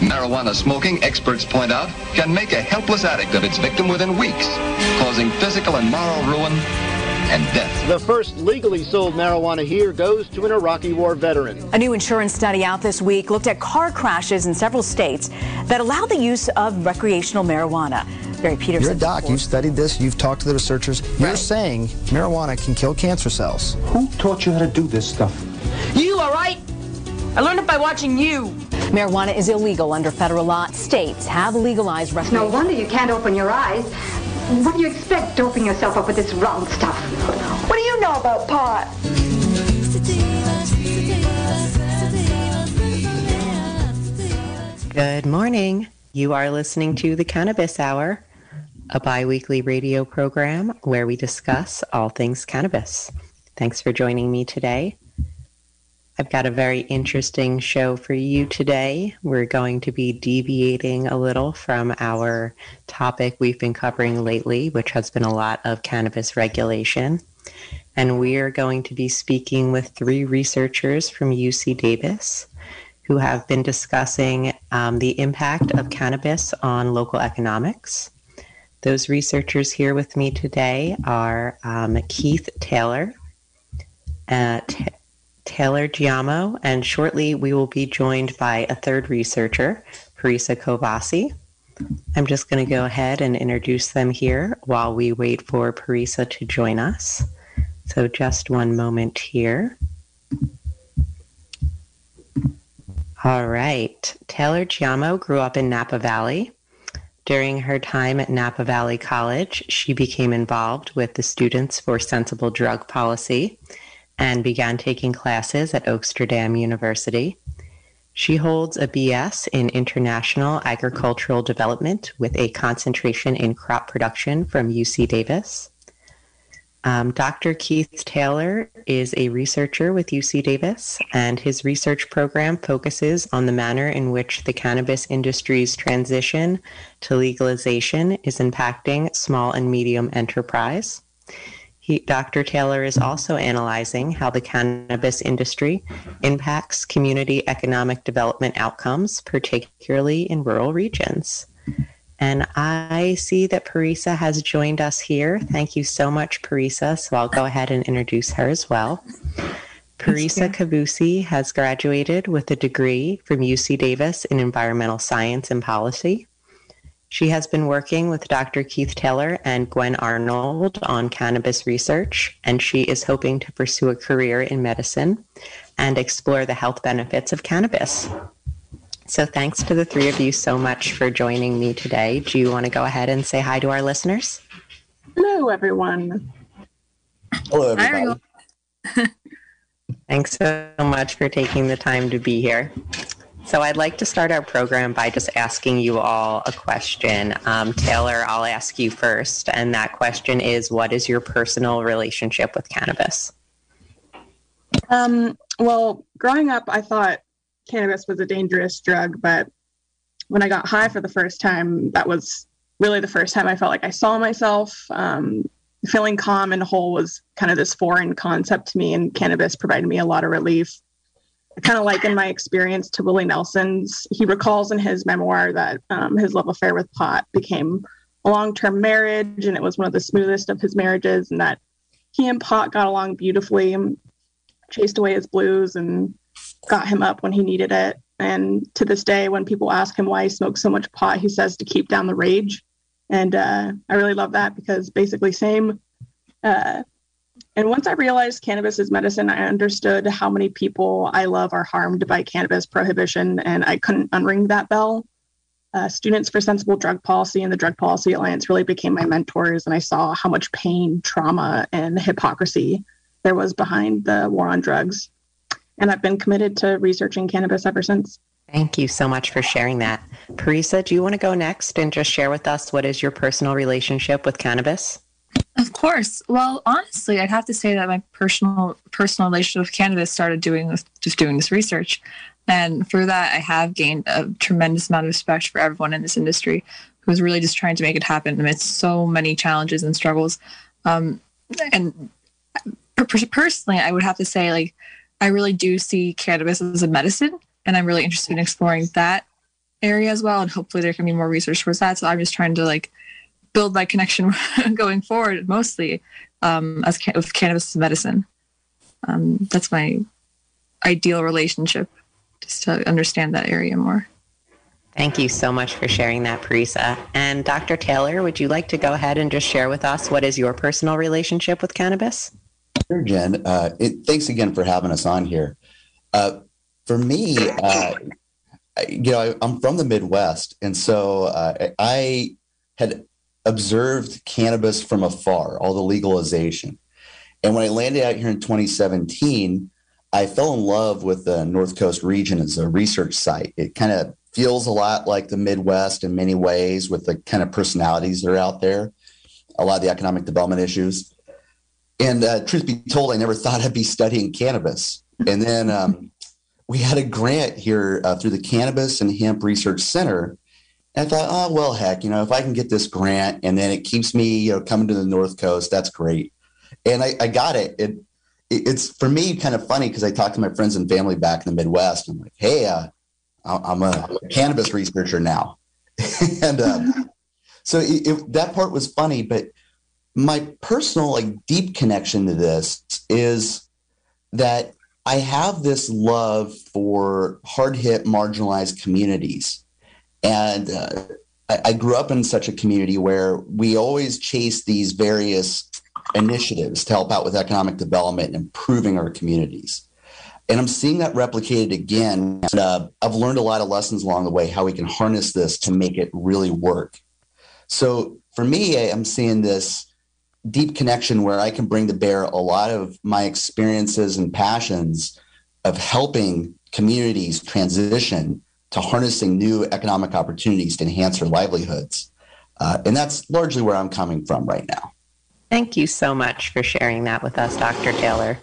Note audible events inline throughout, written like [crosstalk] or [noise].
Marijuana smoking, experts point out, can make a helpless addict of its victim within weeks, causing physical and moral ruin and death. The first legally sold marijuana here goes to an Iraqi war veteran. A new insurance study out this week looked at car crashes in several states that allow the use of recreational marijuana. Barry Peterson. You're a doc. You've studied this. You've talked to the researchers. You're right. saying marijuana can kill cancer cells. Who taught you how to do this stuff? You, all right? I learned it by watching you. Marijuana is illegal under federal law. States have legalized recreational. No wonder you can't open your eyes. What do you expect doping yourself up with this wrong stuff? What do you know about pot? Good morning. You are listening to the Cannabis Hour, a bi weekly radio program where we discuss all things cannabis. Thanks for joining me today. I've got a very interesting show for you today. We're going to be deviating a little from our topic we've been covering lately, which has been a lot of cannabis regulation. And we are going to be speaking with three researchers from UC Davis who have been discussing um, the impact of cannabis on local economics. Those researchers here with me today are um, Keith Taylor. Uh, Taylor Giamo, and shortly we will be joined by a third researcher, Parisa Kovasi. I'm just going to go ahead and introduce them here while we wait for Parisa to join us. So just one moment here. All right. Taylor Giamo grew up in Napa Valley. During her time at Napa Valley College, she became involved with the Students for Sensible Drug Policy and began taking classes at Oaksterdam University. She holds a BS in International Agricultural Development with a concentration in crop production from UC Davis. Um, Dr. Keith Taylor is a researcher with UC Davis, and his research program focuses on the manner in which the cannabis industry's transition to legalization is impacting small and medium enterprise. He, Dr. Taylor is also analyzing how the cannabis industry impacts community economic development outcomes, particularly in rural regions. And I see that Parisa has joined us here. Thank you so much, Parisa. So I'll go ahead and introduce her as well. Parisa Kabusi has graduated with a degree from UC Davis in environmental science and policy. She has been working with Dr. Keith Taylor and Gwen Arnold on cannabis research, and she is hoping to pursue a career in medicine and explore the health benefits of cannabis. So, thanks to the three of you so much for joining me today. Do you want to go ahead and say hi to our listeners? Hello, everyone. Hello, everybody. Hi, [laughs] Thanks so much for taking the time to be here. So I'd like to start our program by just asking you all a question. Um, Taylor, I'll ask you first. And that question is What is your personal relationship with cannabis? Um, well, growing up, I thought cannabis was a dangerous drug, but when I got high for the first time, that was really the first time I felt like I saw myself. Um, feeling calm and whole was kind of this foreign concept to me, and cannabis provided me a lot of relief kind of like in my experience to Willie Nelson's, he recalls in his memoir that um, his love affair with pot became a long term marriage and it was one of the smoothest of his marriages, and that he and pot got along beautifully, chased away his blues, and got him up when he needed it. And to this day, when people ask him why he smokes so much pot, he says to keep down the rage. And uh, I really love that because basically, same uh, and once I realized cannabis is medicine, I understood how many people I love are harmed by cannabis prohibition, and I couldn't unring that bell. Uh, Students for Sensible Drug Policy and the Drug Policy Alliance really became my mentors, and I saw how much pain, trauma, and hypocrisy there was behind the war on drugs. And I've been committed to researching cannabis ever since. Thank you so much for sharing that. Parisa, do you want to go next and just share with us what is your personal relationship with cannabis? Of course. Well, honestly, I'd have to say that my personal personal relationship with cannabis started doing this, just doing this research, and through that, I have gained a tremendous amount of respect for everyone in this industry who's really just trying to make it happen amidst so many challenges and struggles. Um, and personally, I would have to say, like, I really do see cannabis as a medicine, and I'm really interested in exploring that area as well, and hopefully there can be more research towards that. So I'm just trying to like build that connection [laughs] going forward, mostly um, as ca- with cannabis medicine. Um, that's my ideal relationship, just to understand that area more. Thank you so much for sharing that, Parisa. And Dr. Taylor, would you like to go ahead and just share with us what is your personal relationship with cannabis? Sure, Jen. Uh, it, thanks again for having us on here. Uh, for me, uh, you know, I, am from the Midwest, and so uh, I had observed cannabis from afar, all the legalization. And when I landed out here in 2017, I fell in love with the North Coast region as a research site. It kind of feels a lot like the Midwest in many ways with the kind of personalities that are out there, a lot of the economic development issues. And uh, truth be told, I never thought I'd be studying cannabis. And then um, we had a grant here uh, through the Cannabis and Hemp Research Center. And I thought, oh, well, heck, you know, if I can get this grant and then it keeps me, you know, coming to the North Coast, that's great. And I, I got it. it. It's for me kind of funny because I talked to my friends and family back in the Midwest. I'm like, hey, uh, I'm a cannabis researcher now. [laughs] and um, so it, it, that part was funny, but my personal like deep connection to this is that I have this love for hard hit marginalized communities. And uh, I, I grew up in such a community where we always chase these various initiatives to help out with economic development and improving our communities. And I'm seeing that replicated again. And, uh, I've learned a lot of lessons along the way how we can harness this to make it really work. So for me, I'm seeing this deep connection where I can bring to bear a lot of my experiences and passions of helping communities transition to harnessing new economic opportunities to enhance their livelihoods. Uh, and that's largely where I'm coming from right now. Thank you so much for sharing that with us, Dr. Taylor.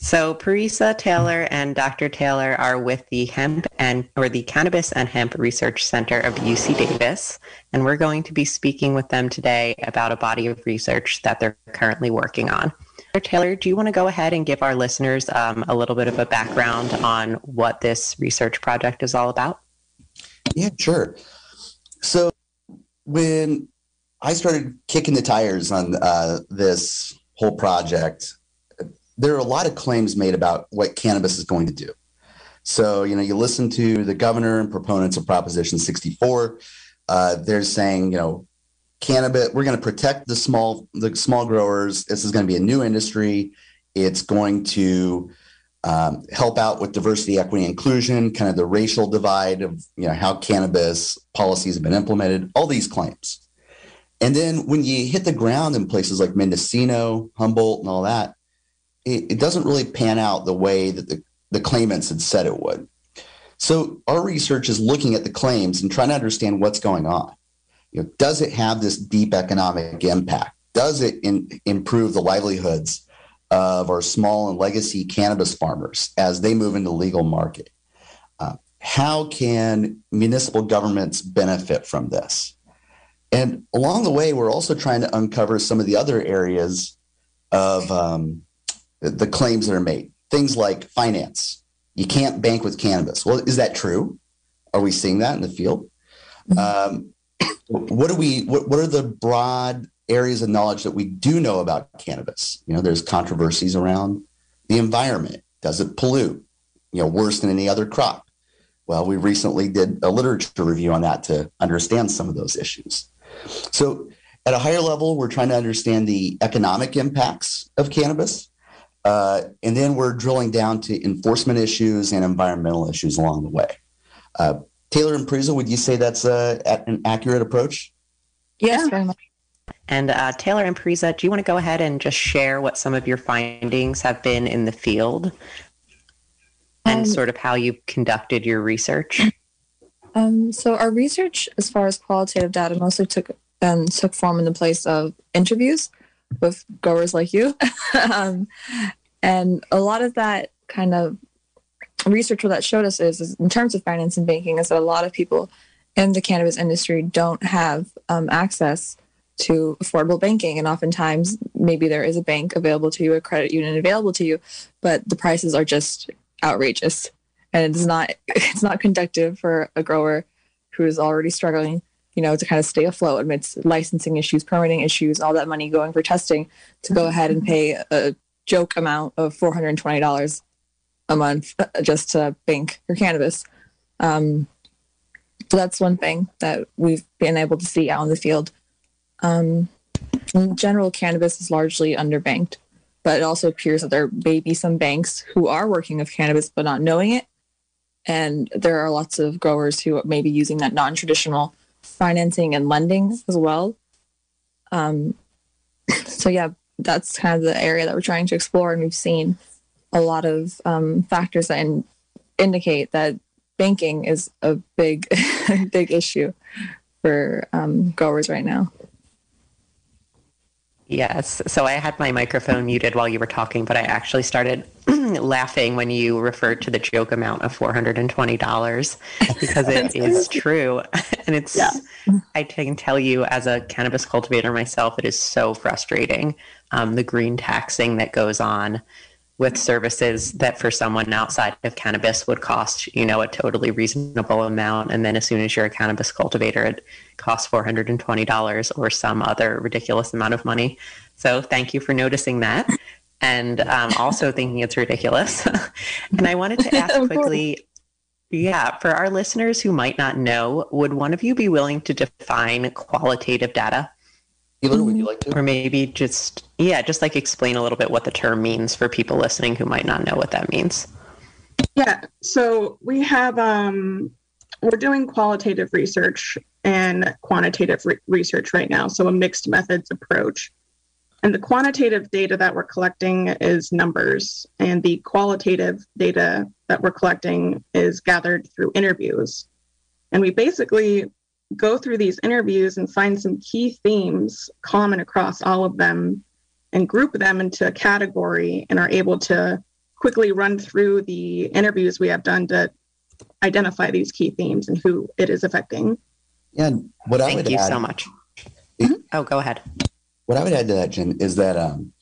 So Parisa Taylor and Dr. Taylor are with the hemp and or the Cannabis and Hemp Research Center of UC Davis, and we're going to be speaking with them today about a body of research that they're currently working on. Dr. Taylor, do you want to go ahead and give our listeners um, a little bit of a background on what this research project is all about? Yeah, sure. So when I started kicking the tires on uh, this whole project, there are a lot of claims made about what cannabis is going to do. So, you know, you listen to the governor and proponents of Proposition 64. Uh, they're saying, you know, cannabis, we're going to protect the small, the small growers. This is going to be a new industry. It's going to um, help out with diversity, equity, inclusion, kind of the racial divide of, you know, how cannabis policies have been implemented, all these claims. And then when you hit the ground in places like Mendocino, Humboldt, and all that, it, it doesn't really pan out the way that the, the claimants had said it would. So our research is looking at the claims and trying to understand what's going on. You know, does it have this deep economic impact? Does it in, improve the livelihoods of our small and legacy cannabis farmers as they move into the legal market? Uh, how can municipal governments benefit from this? And along the way, we're also trying to uncover some of the other areas of um, the claims that are made. Things like finance. You can't bank with cannabis. Well, is that true? Are we seeing that in the field? Mm-hmm. Um, what do we? What, what are the broad areas of knowledge that we do know about cannabis? You know, there's controversies around the environment. Does it pollute? You know, worse than any other crop. Well, we recently did a literature review on that to understand some of those issues. So, at a higher level, we're trying to understand the economic impacts of cannabis. Uh, and then we're drilling down to enforcement issues and environmental issues along the way. Uh, Taylor and Parisa, would you say that's uh, an accurate approach? Yes, very much. And uh, Taylor and Parisa, do you want to go ahead and just share what some of your findings have been in the field and um, sort of how you conducted your research? Um, so our research, as far as qualitative data, mostly took um, took form in the place of interviews with growers like you. [laughs] um, and a lot of that kind of research what that showed us is, is, in terms of finance and banking is that a lot of people in the cannabis industry don't have um, access to affordable banking. And oftentimes maybe there is a bank available to you a credit union available to you but the prices are just outrageous. And it's not [laughs] it's not conductive for a grower who is already struggling you know to kind of stay afloat amidst licensing issues permitting issues all that money going for testing to go ahead and pay a joke amount of $420 a month [laughs] just to bank your cannabis. Um, so that's one thing that we've been able to see out in the field. Um, in general cannabis is largely underbanked but it also appears that there may be some banks who are working with cannabis but not knowing it. And there are lots of growers who may be using that non-traditional financing and lending as well. Um, [laughs] so yeah, that's kind of the area that we're trying to explore, and we've seen a lot of um, factors that in, indicate that banking is a big, [laughs] big issue for um, growers right now. Yes. So I had my microphone muted while you were talking, but I actually started [clears throat] laughing when you referred to the joke amount of $420 [laughs] because it is true. [laughs] And it's, yeah. I can tell you as a cannabis cultivator myself, it is so frustrating. Um, the green taxing that goes on with services that for someone outside of cannabis would cost, you know, a totally reasonable amount. And then as soon as you're a cannabis cultivator, it costs $420 or some other ridiculous amount of money. So thank you for noticing that. And um, also thinking it's ridiculous. [laughs] and I wanted to ask [laughs] quickly yeah, for our listeners who might not know, would one of you be willing to define qualitative data? Taylor, would you like to? Or maybe just, yeah, just like explain a little bit what the term means for people listening who might not know what that means. Yeah, so we have, um, we're doing qualitative research and quantitative re- research right now, so a mixed methods approach. And the quantitative data that we're collecting is numbers, and the qualitative data that we're collecting is gathered through interviews. And we basically go through these interviews and find some key themes common across all of them and group them into a category and are able to quickly run through the interviews we have done to identify these key themes and who it is affecting. Yeah, what I Thank would you add, so much. Mm-hmm. Oh, go ahead. What I would add to that, Jen, is that um,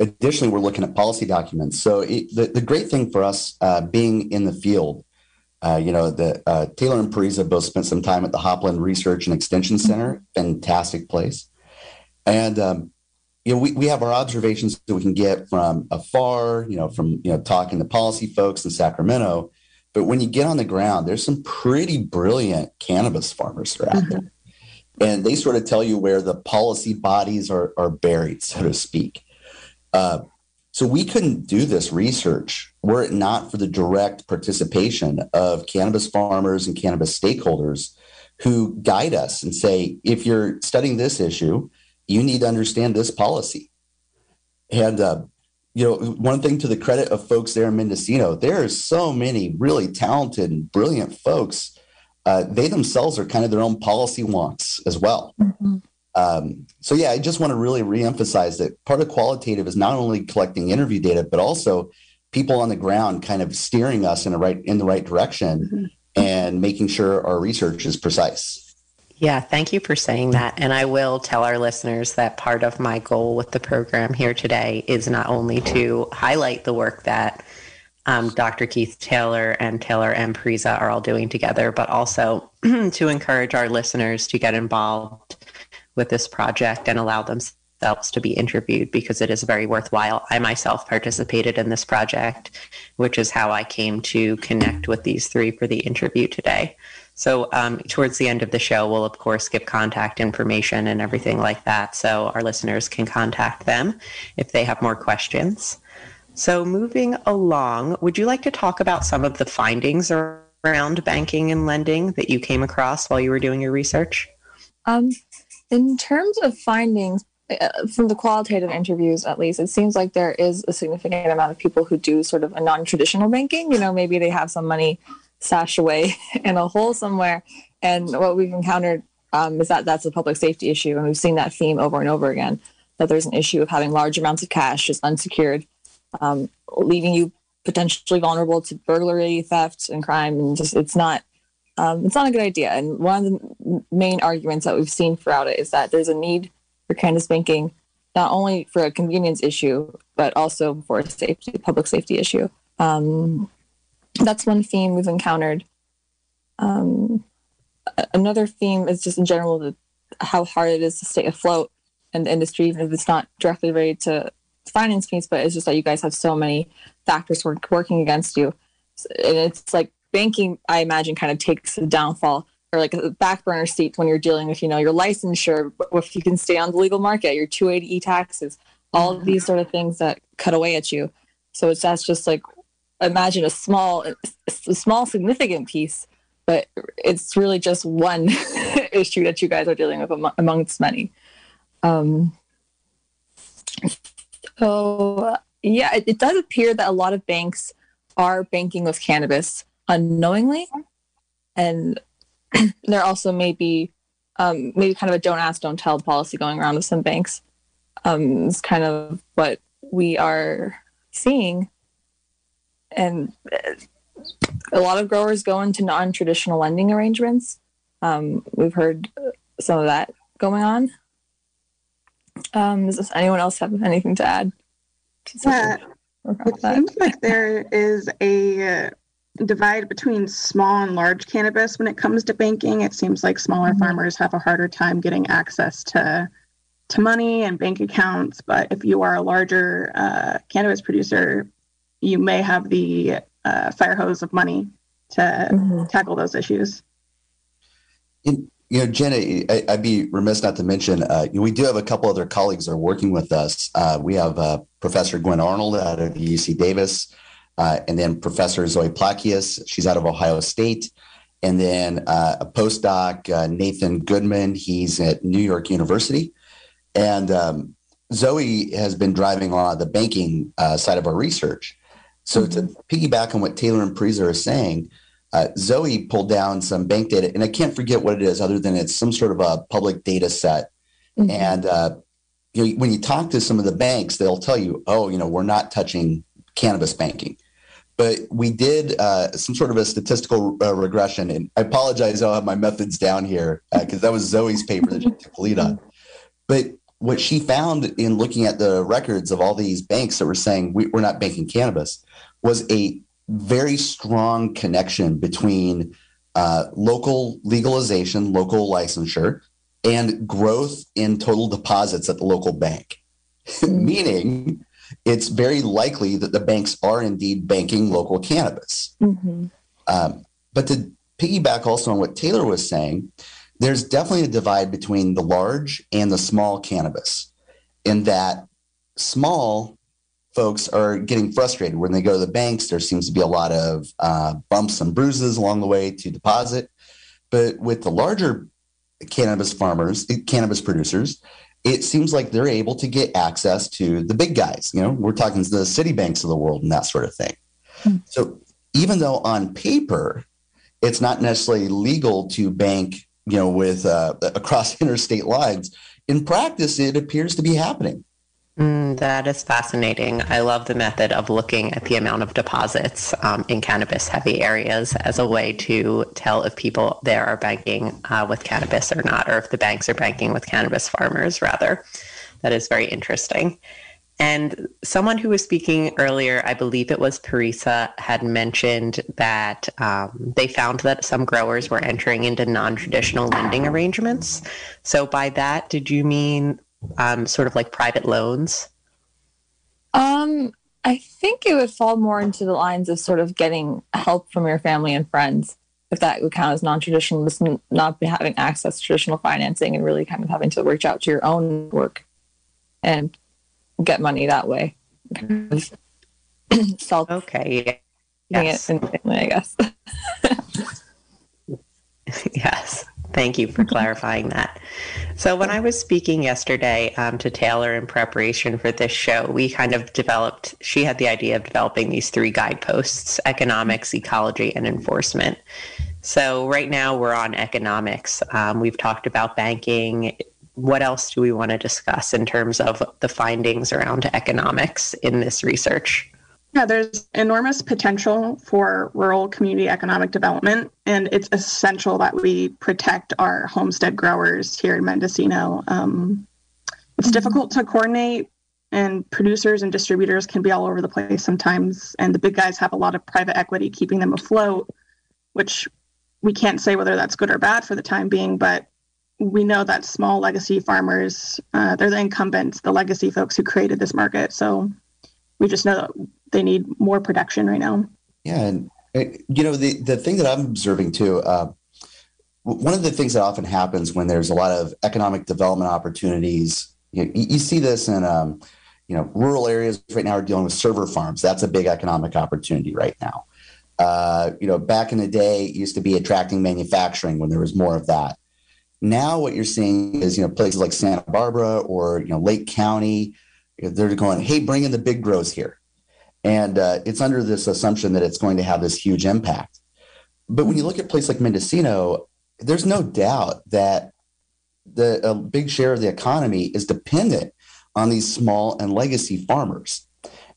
additionally, we're looking at policy documents. So it, the, the great thing for us uh, being in the field uh, you know, the uh, Taylor and Parisa both spent some time at the Hopland Research and Extension Center. Fantastic place. And um, you know, we, we have our observations that we can get from afar, you know, from you know talking to policy folks in Sacramento. But when you get on the ground, there's some pretty brilliant cannabis farmers that are out mm-hmm. there. And they sort of tell you where the policy bodies are, are buried, so to speak. Uh, so we couldn't do this research were it not for the direct participation of cannabis farmers and cannabis stakeholders who guide us and say, if you're studying this issue, you need to understand this policy. And, uh, you know, one thing to the credit of folks there in Mendocino, there are so many really talented and brilliant folks. Uh, they themselves are kind of their own policy wants as well. Mm-hmm. Um, so yeah, I just want to really reemphasize that part of qualitative is not only collecting interview data, but also people on the ground kind of steering us in the right in the right direction mm-hmm. and making sure our research is precise. Yeah, thank you for saying that. And I will tell our listeners that part of my goal with the program here today is not only to highlight the work that um, Dr. Keith Taylor and Taylor M. Parisa are all doing together, but also [clears throat] to encourage our listeners to get involved with this project and allow themselves to be interviewed because it is very worthwhile. I myself participated in this project, which is how I came to connect with these three for the interview today. So, um, towards the end of the show, we'll of course give contact information and everything like that so our listeners can contact them if they have more questions. So, moving along, would you like to talk about some of the findings around banking and lending that you came across while you were doing your research? Um, in terms of findings, from the qualitative interviews at least, it seems like there is a significant amount of people who do sort of a non traditional banking. You know, maybe they have some money stashed away [laughs] in a hole somewhere. And what we've encountered um, is that that's a public safety issue. And we've seen that theme over and over again that there's an issue of having large amounts of cash just unsecured, um, leaving you potentially vulnerable to burglary, theft, and crime. And just it's not um, it's not a good idea. And one of the main arguments that we've seen throughout it is that there's a need for cannabis banking, not only for a convenience issue, but also for a safety, public safety issue. Um, that's one theme we've encountered. Um, another theme is just in general the, how hard it is to stay afloat in the industry, even if it's not directly related to finance fees, but it's just that you guys have so many factors work, working against you. And it's like banking, I imagine, kind of takes the downfall or like a back burner seat when you're dealing with, you know, your licensure, if you can stay on the legal market, your 280E taxes, all of these sort of things that cut away at you. So it's that's just like imagine a small, a small significant piece, but it's really just one [laughs] issue that you guys are dealing with amongst many. Um, so yeah, it, it does appear that a lot of banks are banking with cannabis unknowingly, and [clears throat] there also may be um, maybe kind of a don't ask, don't tell policy going around with some banks. Um, it's kind of what we are seeing, and a lot of growers go into non-traditional lending arrangements. Um, we've heard some of that going on. Um, does anyone else have anything to add? To yeah, it seems like there is a divide between small and large cannabis when it comes to banking. It seems like smaller mm-hmm. farmers have a harder time getting access to to money and bank accounts. But if you are a larger uh, cannabis producer, you may have the uh, fire hose of money to mm-hmm. tackle those issues. In, you know, Jenna, I, would be remiss not to mention uh, we do have a couple other colleagues that are working with us. Uh, we have uh, Professor Gwen Arnold out of UC Davis, uh, and then Professor Zoe Plakias. She's out of Ohio State, and then uh, a postdoc uh, Nathan Goodman. He's at New York University, and um, Zoe has been driving a lot of the banking side of our research. So mm-hmm. to piggyback on what Taylor and Parisa are saying uh, Zoe pulled down some bank data, and I can't forget what it is, other than it's some sort of a public data set. Mm-hmm. And uh, you know, when you talk to some of the banks, they'll tell you, "Oh, you know, we're not touching cannabis banking." But we did uh, some sort of a statistical uh, regression, and I apologize. I'll have my methods down here because uh, that was Zoe's paper that she took lead on. But what she found in looking at the records of all these banks that were saying we, we're not banking cannabis was a very strong connection between uh, local legalization, local licensure, and growth in total deposits at the local bank. Mm-hmm. Meaning, it's very likely that the banks are indeed banking local cannabis. Mm-hmm. Um, but to piggyback also on what Taylor was saying, there's definitely a divide between the large and the small cannabis, in that small folks are getting frustrated when they go to the banks. There seems to be a lot of uh, bumps and bruises along the way to deposit. But with the larger cannabis farmers, cannabis producers, it seems like they're able to get access to the big guys. You know, we're talking the Citibanks of the world and that sort of thing. Hmm. So even though on paper it's not necessarily legal to bank, you know, with uh, across [laughs] interstate lines, in practice it appears to be happening. Mm, that is fascinating. I love the method of looking at the amount of deposits um, in cannabis heavy areas as a way to tell if people there are banking uh, with cannabis or not, or if the banks are banking with cannabis farmers, rather. That is very interesting. And someone who was speaking earlier, I believe it was Parisa, had mentioned that um, they found that some growers were entering into non traditional lending arrangements. So, by that, did you mean um, sort of like private loans? Um, I think it would fall more into the lines of sort of getting help from your family and friends, if that would count as non-traditional, just not having access to traditional financing and really kind of having to reach out to your own work and get money that way. [clears throat] Self okay. Yes. It family, I guess. [laughs] [laughs] yes. Thank you for [laughs] clarifying that. So, when I was speaking yesterday um, to Taylor in preparation for this show, we kind of developed, she had the idea of developing these three guideposts economics, ecology, and enforcement. So, right now we're on economics. Um, we've talked about banking. What else do we want to discuss in terms of the findings around economics in this research? Yeah, there's enormous potential for rural community economic development, and it's essential that we protect our homestead growers here in Mendocino. Um, it's mm-hmm. difficult to coordinate and producers and distributors can be all over the place sometimes. And the big guys have a lot of private equity keeping them afloat, which we can't say whether that's good or bad for the time being, but we know that small legacy farmers, uh, they're the incumbents, the legacy folks who created this market. So we just know that they need more production right now. Yeah, and uh, you know the the thing that I'm observing too. Uh, one of the things that often happens when there's a lot of economic development opportunities, you, you see this in um, you know rural areas right now are dealing with server farms. That's a big economic opportunity right now. Uh, you know, back in the day, it used to be attracting manufacturing when there was more of that. Now, what you're seeing is, you know, places like Santa Barbara or, you know, Lake County, they're going, hey, bring in the big grows here. And uh, it's under this assumption that it's going to have this huge impact. But when you look at a place like Mendocino, there's no doubt that the a big share of the economy is dependent on these small and legacy farmers.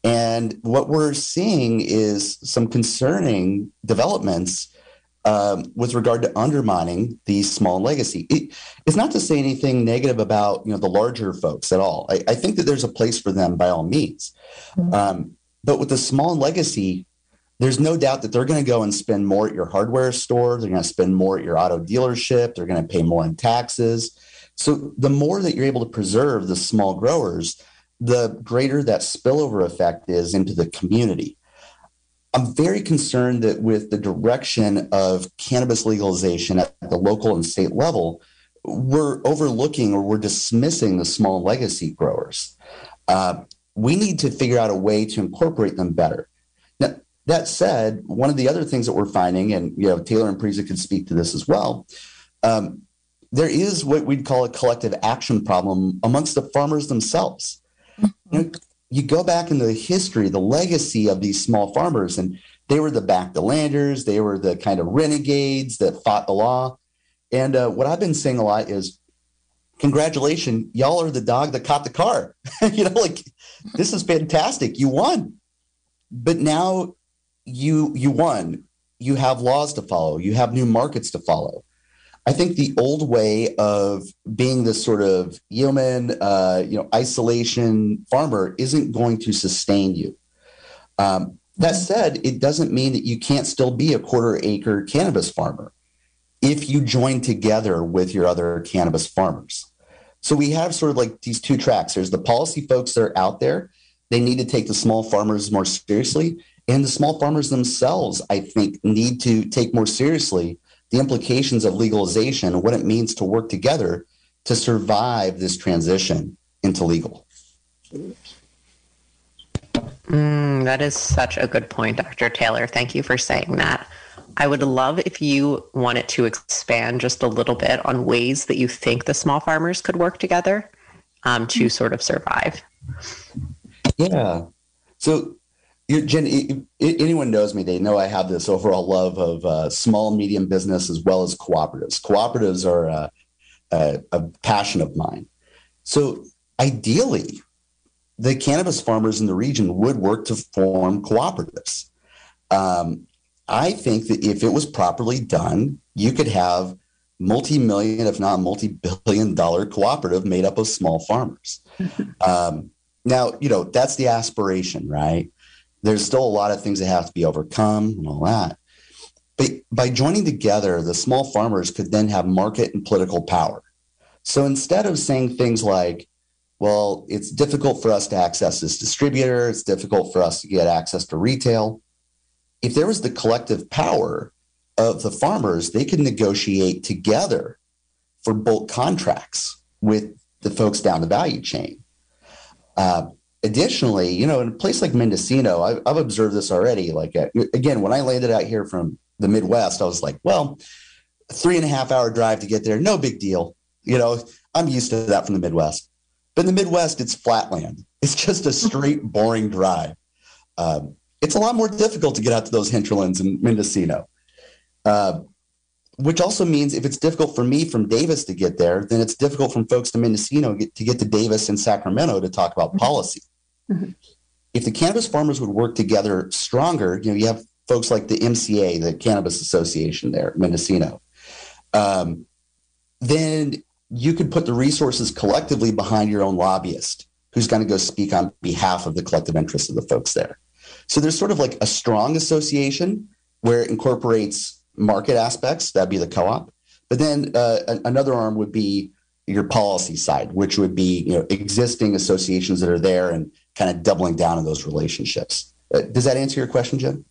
And what we're seeing is some concerning developments um, with regard to undermining the small legacy. It, it's not to say anything negative about you know the larger folks at all. I, I think that there's a place for them by all means. Mm-hmm. Um, but with the small legacy, there's no doubt that they're going to go and spend more at your hardware store. They're going to spend more at your auto dealership. They're going to pay more in taxes. So the more that you're able to preserve the small growers, the greater that spillover effect is into the community. I'm very concerned that with the direction of cannabis legalization at the local and state level, we're overlooking or we're dismissing the small legacy growers. Uh, we need to figure out a way to incorporate them better. Now, that said, one of the other things that we're finding, and you know, Taylor and Prisa could speak to this as well, um, there is what we'd call a collective action problem amongst the farmers themselves. Mm-hmm. You, know, you go back in the history, the legacy of these small farmers, and they were the back the landers, they were the kind of renegades that fought the law. And uh, what I've been saying a lot is, congratulations, y'all are the dog that caught the car. [laughs] you know, like this is fantastic. You won. But now you you won. You have laws to follow. You have new markets to follow. I think the old way of being this sort of yeoman, uh, you know, isolation farmer isn't going to sustain you. Um, that said, it doesn't mean that you can't still be a quarter acre cannabis farmer if you join together with your other cannabis farmers. So we have sort of like these two tracks. There's the policy folks that are out there. They need to take the small farmers more seriously. And the small farmers themselves, I think, need to take more seriously the implications of legalization and what it means to work together to survive this transition into legal. Mm, that is such a good point, Dr. Taylor. Thank you for saying that. I would love if you wanted to expand just a little bit on ways that you think the small farmers could work together um, to sort of survive. Yeah. So Jen, anyone knows me, they know I have this overall love of uh, small medium business as well as cooperatives. Cooperatives are uh, a, a passion of mine. So ideally, the cannabis farmers in the region would work to form cooperatives. Um, I think that if it was properly done, you could have multi-million, if not multi-billion dollar cooperative made up of small farmers. [laughs] um, now, you know, that's the aspiration, right? there's still a lot of things that have to be overcome and all that. But by joining together, the small farmers could then have market and political power. So instead of saying things like, well, it's difficult for us to access this distributor, it's difficult for us to get access to retail. If there was the collective power of the farmers, they could negotiate together for bulk contracts with the folks down the value chain. Uh, additionally, you know, in a place like Mendocino, I've, I've observed this already. Like, uh, again, when I landed out here from the Midwest, I was like, well, three and a half hour drive to get there, no big deal. You know, I'm used to that from the Midwest. But in the Midwest, it's flatland. It's just a [laughs] straight, boring drive. Um, it's a lot more difficult to get out to those hinterlands in Mendocino. Uh, which also means if it's difficult for me from Davis to get there, then it's difficult from folks to Mendocino to get to Davis and Sacramento to talk about mm-hmm. policy. Mm-hmm. If the cannabis farmers would work together stronger, you know, you have folks like the MCA, the Cannabis Association there, Mendocino, um, then you could put the resources collectively behind your own lobbyist who's going to go speak on behalf of the collective interests of the folks there. So there's sort of like a strong association where it incorporates market aspects, that'd be the co op. But then uh, another arm would be your policy side, which would be you know existing associations that are there and kind of doubling down on those relationships. Uh, does that answer your question, Jim?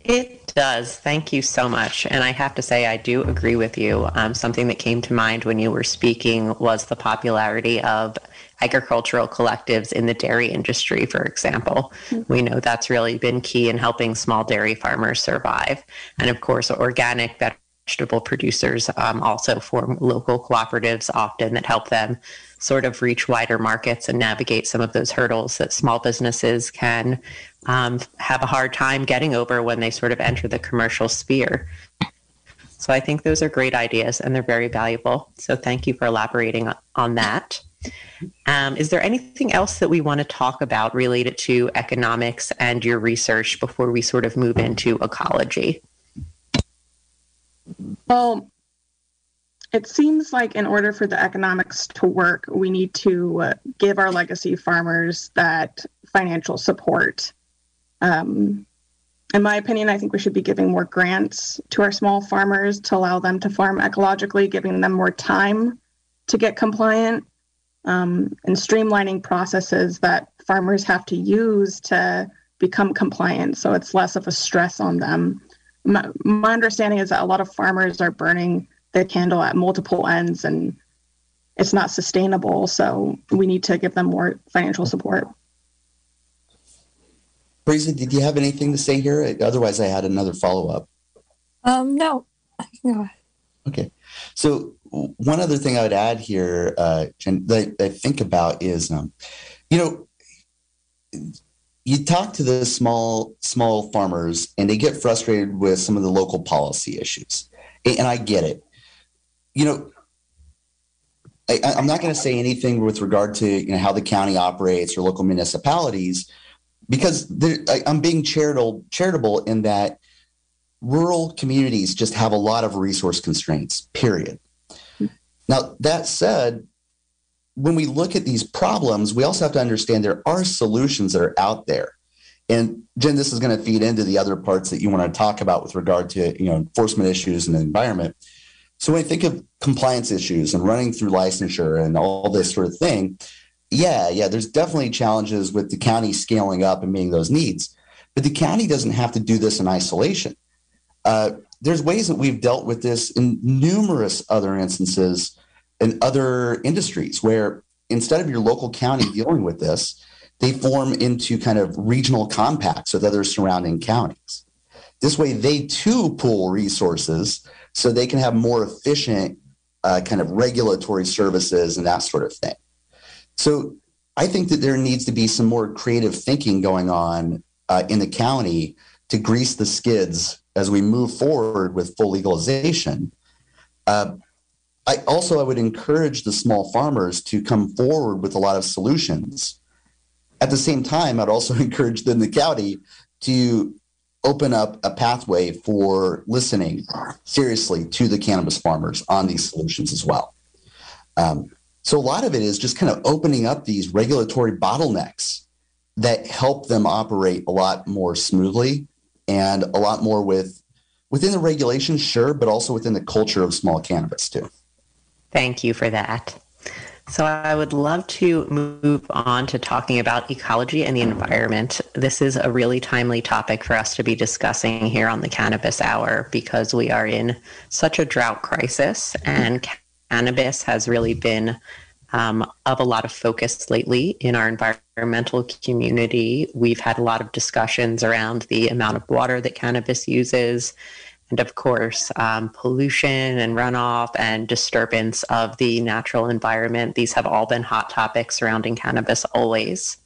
It does. Thank you so much. And I have to say, I do agree with you. Um, something that came to mind when you were speaking was the popularity of agricultural collectives in the dairy industry, for example. Mm-hmm. We know that's really been key in helping small dairy farmers survive. And of course, organic vegetable producers um, also form local cooperatives often that help them sort of reach wider markets and navigate some of those hurdles that small businesses can um, have a hard time getting over when they sort of enter the commercial sphere. So I think those are great ideas and they're very valuable. So thank you for elaborating on that. Um, is there anything else that we want to talk about related to economics and your research before we sort of move into ecology? Well, it seems like in order for the economics to work, we need to uh, give our legacy farmers that financial support. Um, in my opinion, I think we should be giving more grants to our small farmers to allow them to farm ecologically, giving them more time to get compliant, um, and streamlining processes that farmers have to use to become compliant. So it's less of a stress on them. My, my understanding is that a lot of farmers are burning the candle at multiple ends and it's not sustainable. So we need to give them more financial support. Breezy, did you have anything to say here? Otherwise, I had another follow up. Um, no. [laughs] Okay. So one other thing I would add here, uh, Jen, that I think about is, um, you know, you talk to the small small farmers and they get frustrated with some of the local policy issues, and I get it you know, I, am not going to say anything with regard to you know how the county operates or local municipalities because I, I'm being charitable charitable in that rural communities just have a lot of resource constraints. Period. Now that said, when we look at these problems, we also have to understand there are solutions that are out there. And Jen, this is going to feed into the other parts that you want to talk about with regard to you know enforcement issues and the environment. So when I think of compliance issues and running through licensure and all this sort of thing, yeah, yeah, there's definitely challenges with the county scaling up and meeting those needs. But the county doesn't have to do this in isolation. Uh, there's ways that we've dealt with this in numerous other instances in other industries where instead of your local county dealing with this, they form into kind of regional compacts with other surrounding counties. This way, they too pool resources so they can have more efficient uh, kind of regulatory services and that sort of thing. So I think that there needs to be some more creative thinking going on uh, in the county to grease the skids as we move forward with full legalization. Uh, I also I would encourage the small farmers to come forward with a lot of solutions. At the same time, I'd also [laughs] encourage them, the county, to open up a pathway for listening seriously to the cannabis farmers on these solutions as well. Um, so a lot of it is just kind of opening up these regulatory bottlenecks that help them operate a lot more smoothly and a lot more with within the regulations, sure, but also within the culture of small cannabis too. Thank you for that. So I would love to move on to talking about ecology and the environment. This is a really timely topic for us to be discussing here on the Cannabis Hour because we are in such a drought crisis and cannabis has really been um, of a lot of focus lately in our environmental community. We've had a lot of discussions around the amount of water that cannabis uses and of course, um, pollution and runoff and disturbance of the natural environment. These have all been hot topics surrounding cannabis always.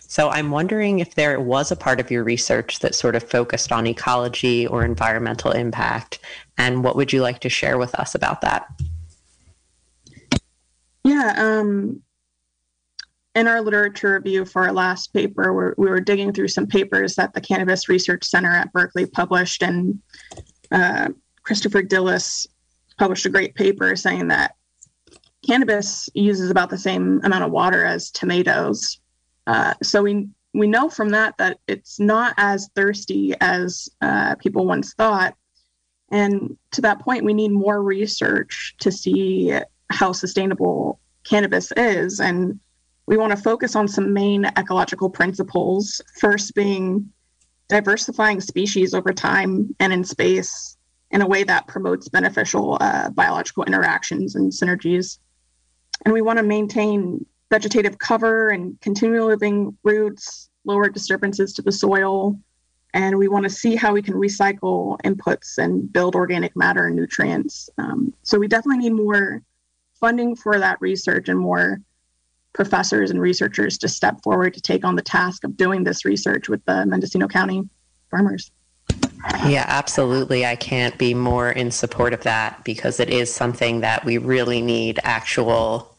So I'm wondering if there was a part of your research that sort of focused on ecology or environmental impact, and what would you like to share with us about that? Yeah, um, in our literature review for our last paper, we're, we were digging through some papers that the Cannabis Research Center at Berkeley published, and uh, Christopher Dillis published a great paper saying that cannabis uses about the same amount of water as tomatoes. Uh, so we we know from that that it's not as thirsty as uh, people once thought. And to that point, we need more research to see how sustainable cannabis is. And we want to focus on some main ecological principles. First, being diversifying species over time and in space in a way that promotes beneficial uh, biological interactions and synergies. And we want to maintain vegetative cover and continually living roots, lower disturbances to the soil. And we want to see how we can recycle inputs and build organic matter and nutrients. Um, so we definitely need more funding for that research and more professors and researchers to step forward to take on the task of doing this research with the Mendocino County farmers. Yeah, absolutely. I can't be more in support of that because it is something that we really need actual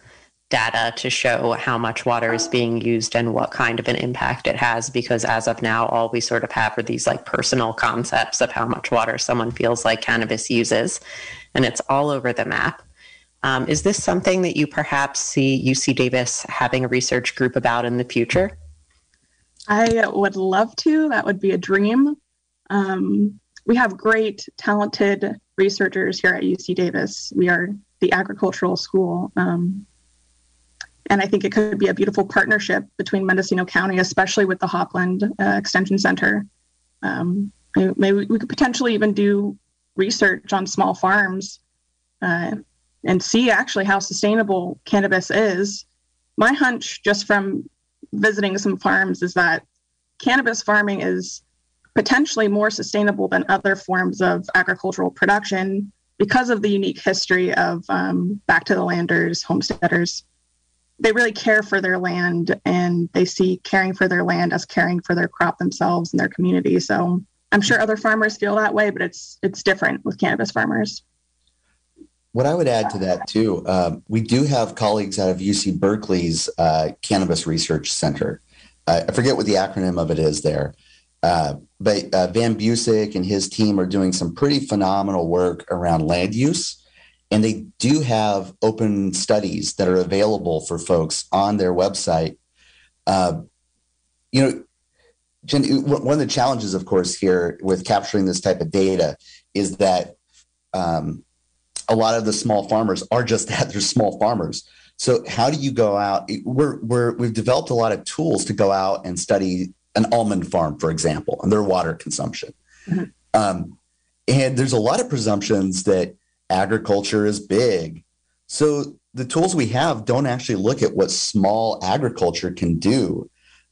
data to show how much water is being used and what kind of an impact it has because as of now all we sort of have are these like personal concepts of how much water someone feels like cannabis uses and it's all over the map um, is this something that you perhaps see uc davis having a research group about in the future? I would love to. That would be a dream. Um, we have great talented researchers here at uc davis. We are the agricultural school um, and I think it could be a beautiful partnership between Mendocino County, especially with the Hopland uh, Extension Center. Um, maybe we could potentially even do research on small farms uh, and see actually how sustainable cannabis is. My hunch, just from visiting some farms, is that cannabis farming is potentially more sustainable than other forms of agricultural production because of the unique history of um, back to the landers, homesteaders they really care for their land and they see caring for their land as caring for their crop themselves and their community. So I'm sure other farmers feel that way, but it's it's different with cannabis farmers. What I would add to that too, um, we do have colleagues out of UC Berkeley's uh, Cannabis Research Center. Uh, I forget what the acronym of it is there, uh, but uh, Van Butsic and his team are doing some pretty phenomenal work around land use and they do have open studies that are available for folks on their website. Uh, you know, Jen, one of the challenges, of course, here with capturing this type of data is that um, a lot of the small farmers are just that they're small farmers. So how do you go out? We're, we're we've developed a lot of tools to go out and study an almond farm, for example, and their water consumption. Mm-hmm. Um, and there's a lot of presumptions that agriculture is big. So the tools we have don't actually look at what small agriculture can do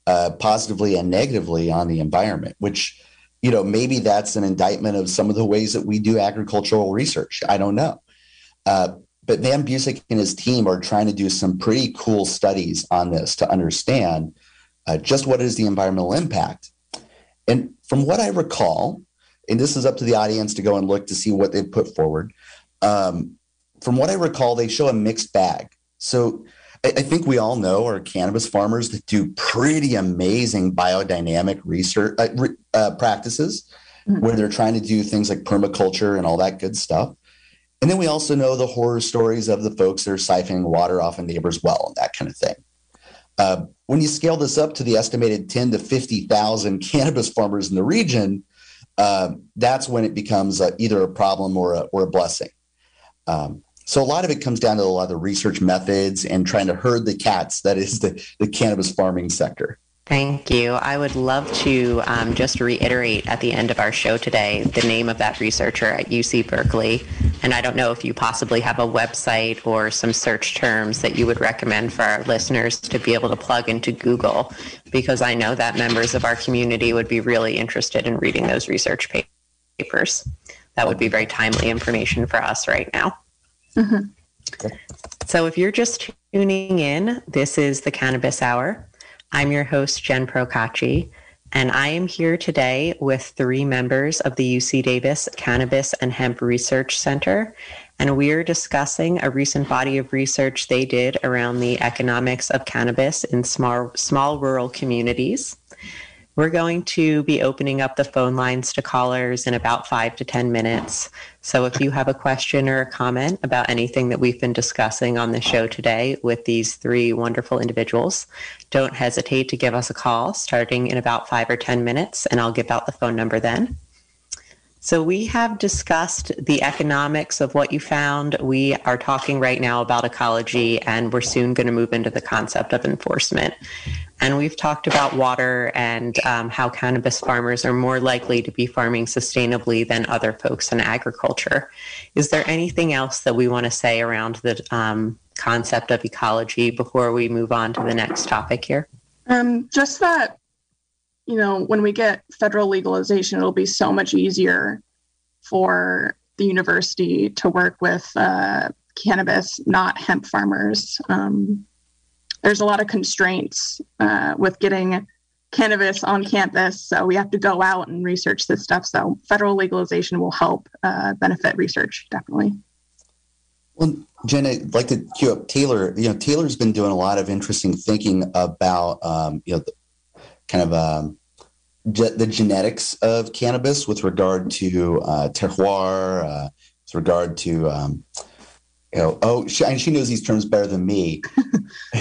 uh, positively and negatively on the environment, which, you know, maybe that's an indictment of some of the ways that we do agricultural research. I don't know. Uh, but Van Butsic and his team are trying to do some pretty cool studies on this to understand uh, just what is the environmental impact. And from what I recall, and this is up to the audience to go and look to see what they've put forward, um, from what I recall, they show a mixed bag. So I, I think we all know are cannabis farmers that do pretty amazing biodynamic research uh, uh, practices mm-hmm. where they're trying to do things like permaculture and all that good stuff. And then we also know the horror stories of the folks that are siphoning water off a neighbor's well and that kind of thing. Uh, when you scale this up to the estimated 10 to 50,000 cannabis farmers in the region, uh, that's when it becomes either a problem or a, or a blessing. Um, so a lot of it comes down to a lot of the research methods and trying to herd the cats that is the, the cannabis farming sector. Thank you. I would love to um, just reiterate at the end of our show today the name of that researcher at UC Berkeley. And I don't know if you possibly have a website or some search terms that you would recommend for our listeners to be able to plug into Google, because I know that members of our community would be really interested in reading those research papers that would be very timely information for us right now. Mm-hmm. So, if you're just tuning in, this is the Cannabis Hour. I'm your host, Jen Procacci, and I am here today with three members of the UC Davis Cannabis and Hemp Research Center. And we're discussing a recent body of research they did around the economics of cannabis in small, small rural communities. We're going to be opening up the phone lines to callers in about five to 10 minutes. So if you have a question or a comment about anything that we've been discussing on the show today with these three wonderful individuals, don't hesitate to give us a call starting in about five or 10 minutes, and I'll give out the phone number then. So we have discussed the economics of what you found. We are talking right now about ecology, and we're soon going to move into the concept of enforcement. And we've talked about water and um, how cannabis farmers are more likely to be farming sustainably than other folks in agriculture. Is there anything else that we want to say around the um, concept of ecology before we move on to the next topic here? Um, just that you know, when we get federal legalization, it'll be so much easier for the university to work with uh, cannabis, not hemp farmers. Um, there's a lot of constraints uh, with getting cannabis on campus, so we have to go out and research this stuff. So federal legalization will help uh, benefit research, definitely. Well, Jen, I'd like to cue up Taylor. You know, Taylor's been doing a lot of interesting thinking about, um, you know, the, kind of um, ge- the genetics of cannabis with regard to uh, terroir, uh, with regard to um, you know, oh, she, and she knows these terms better than me. [laughs]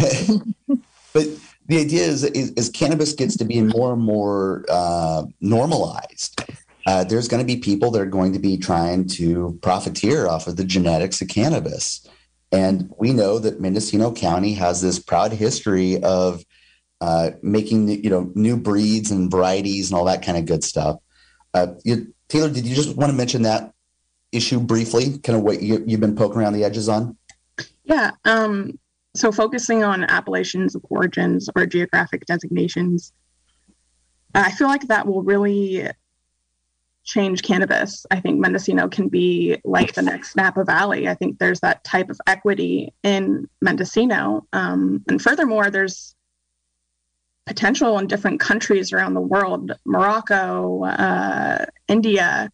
but the idea is, is, as cannabis gets to be more and more uh, normalized, uh, there's going to be people that are going to be trying to profiteer off of the genetics of cannabis. And we know that Mendocino County has this proud history of uh, making you know new breeds and varieties and all that kind of good stuff. Uh, you, Taylor, did you just want to mention that issue briefly? Kind of what you, you've been poking around the edges on? Yeah. Um, so focusing on appellations of origins or geographic designations, I feel like that will really change cannabis. I think Mendocino can be like the next Napa Valley. I think there's that type of equity in Mendocino. Um, and furthermore, there's potential in different countries around the world Morocco, uh, India,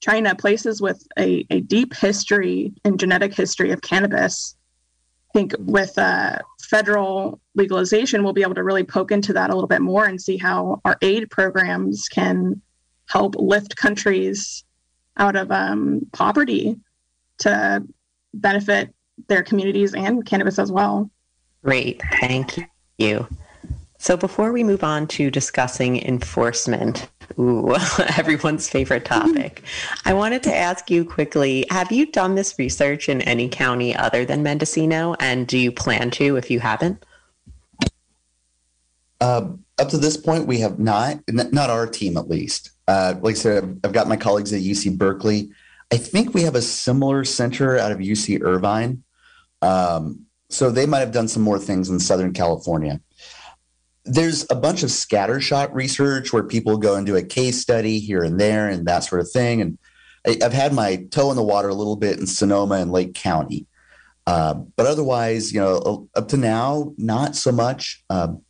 China, places with a, a, deep history and genetic history of cannabis. I think with uh, federal legalization, we'll be able to really poke into that a little bit more and see how our aid programs can help lift countries out of um, poverty to benefit their communities and cannabis as well. Great. Thank you. So before we move on to discussing enforcement, ooh, [laughs] everyone's favorite topic, I wanted to ask you quickly, have you done this research in any county other than Mendocino? And do you plan to if you haven't? Uh, up to this point, we have not, not our team at least. Uh, like I said, I've got my colleagues at UC Berkeley. I think we have a similar center out of UC Irvine. Um, so they might have done some more things in Southern California there's a bunch of scattershot research where people go and do a case study here and there and that sort of thing. And I, have had my toe in the water a little bit in Sonoma and Lake County. Uh, but otherwise, you know, up to now, not so much. Um,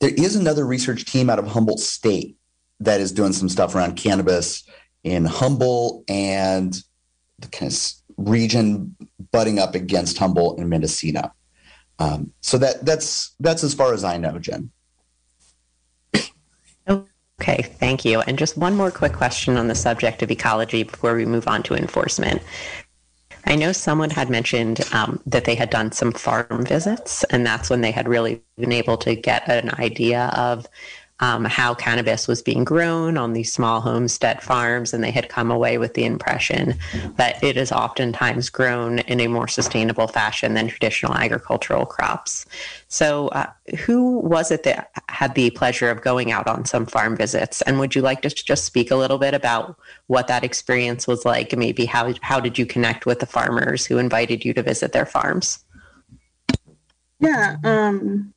there is another research team out of Humboldt State that is doing some stuff around cannabis in Humboldt and the kind of region butting up against Humboldt and Mendocino. Um, so that that's that's as far as I know, Jen. Okay, thank you. And just one more quick question on the subject of ecology before we move on to enforcement. I know someone had mentioned um, that they had done some farm visits, and that's when they had really been able to get an idea of um, how cannabis was being grown on these small homestead farms, and they had come away with the impression that it is oftentimes grown in a more sustainable fashion than traditional agricultural crops. So, uh, who was it that had the pleasure of going out on some farm visits? And would you like to just speak a little bit about what that experience was like? Maybe how how did you connect with the farmers who invited you to visit their farms? Yeah, um,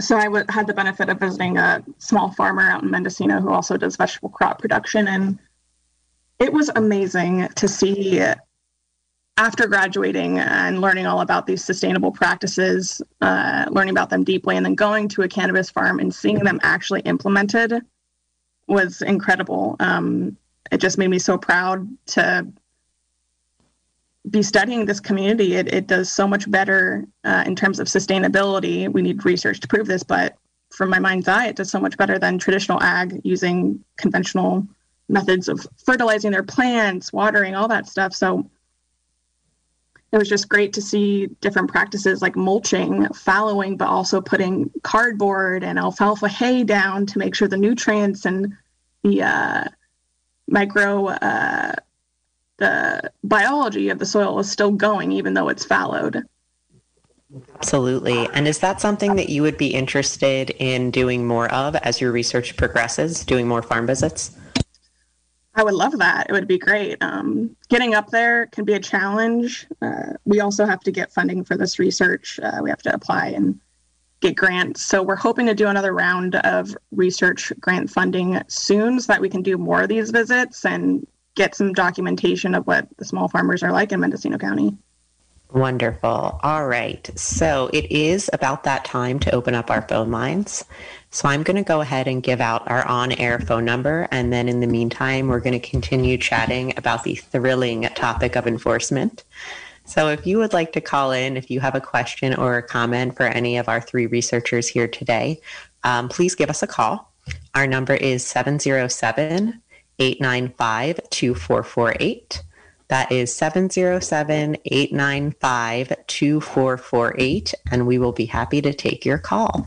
so I w- had the benefit of visiting a small farmer out in Mendocino who also does vegetable crop production, and it was amazing to see after graduating and learning all about these sustainable practices, uh, learning about them deeply, and then going to a cannabis farm and seeing them actually implemented was incredible. Um, it just made me so proud to be studying this community, it, it does so much better uh, in terms of sustainability. We need research to prove this, but from my mind's eye, it does so much better than traditional ag using conventional methods of fertilizing their plants, watering, all that stuff. So it was just great to see different practices like mulching, fallowing, but also putting cardboard and alfalfa hay down to make sure the nutrients and the uh, micro uh, the biology of the soil is still going, even though it's fallowed. Absolutely. And is that something that you would be interested in doing more of as your research progresses, doing more farm visits? I would love that. It would be great. Um, getting up there can be a challenge. Uh, we also have to get funding for this research. Uh, we have to apply and get grants. So we're hoping to do another round of research grant funding soon so that we can do more of these visits and get some documentation of what the small farmers are like in Mendocino County. Wonderful. All right. So it is about that time to open up our phone lines. So I'm going to go ahead and give out our on air phone number. And then in the meantime, we're going to continue chatting about the thrilling topic of enforcement. So if you would like to call in, if you have a question or a comment for any of our three researchers here today, um, please give us a call. Our number is 707 895 2448. That is 707 895 2448, and we will be happy to take your call.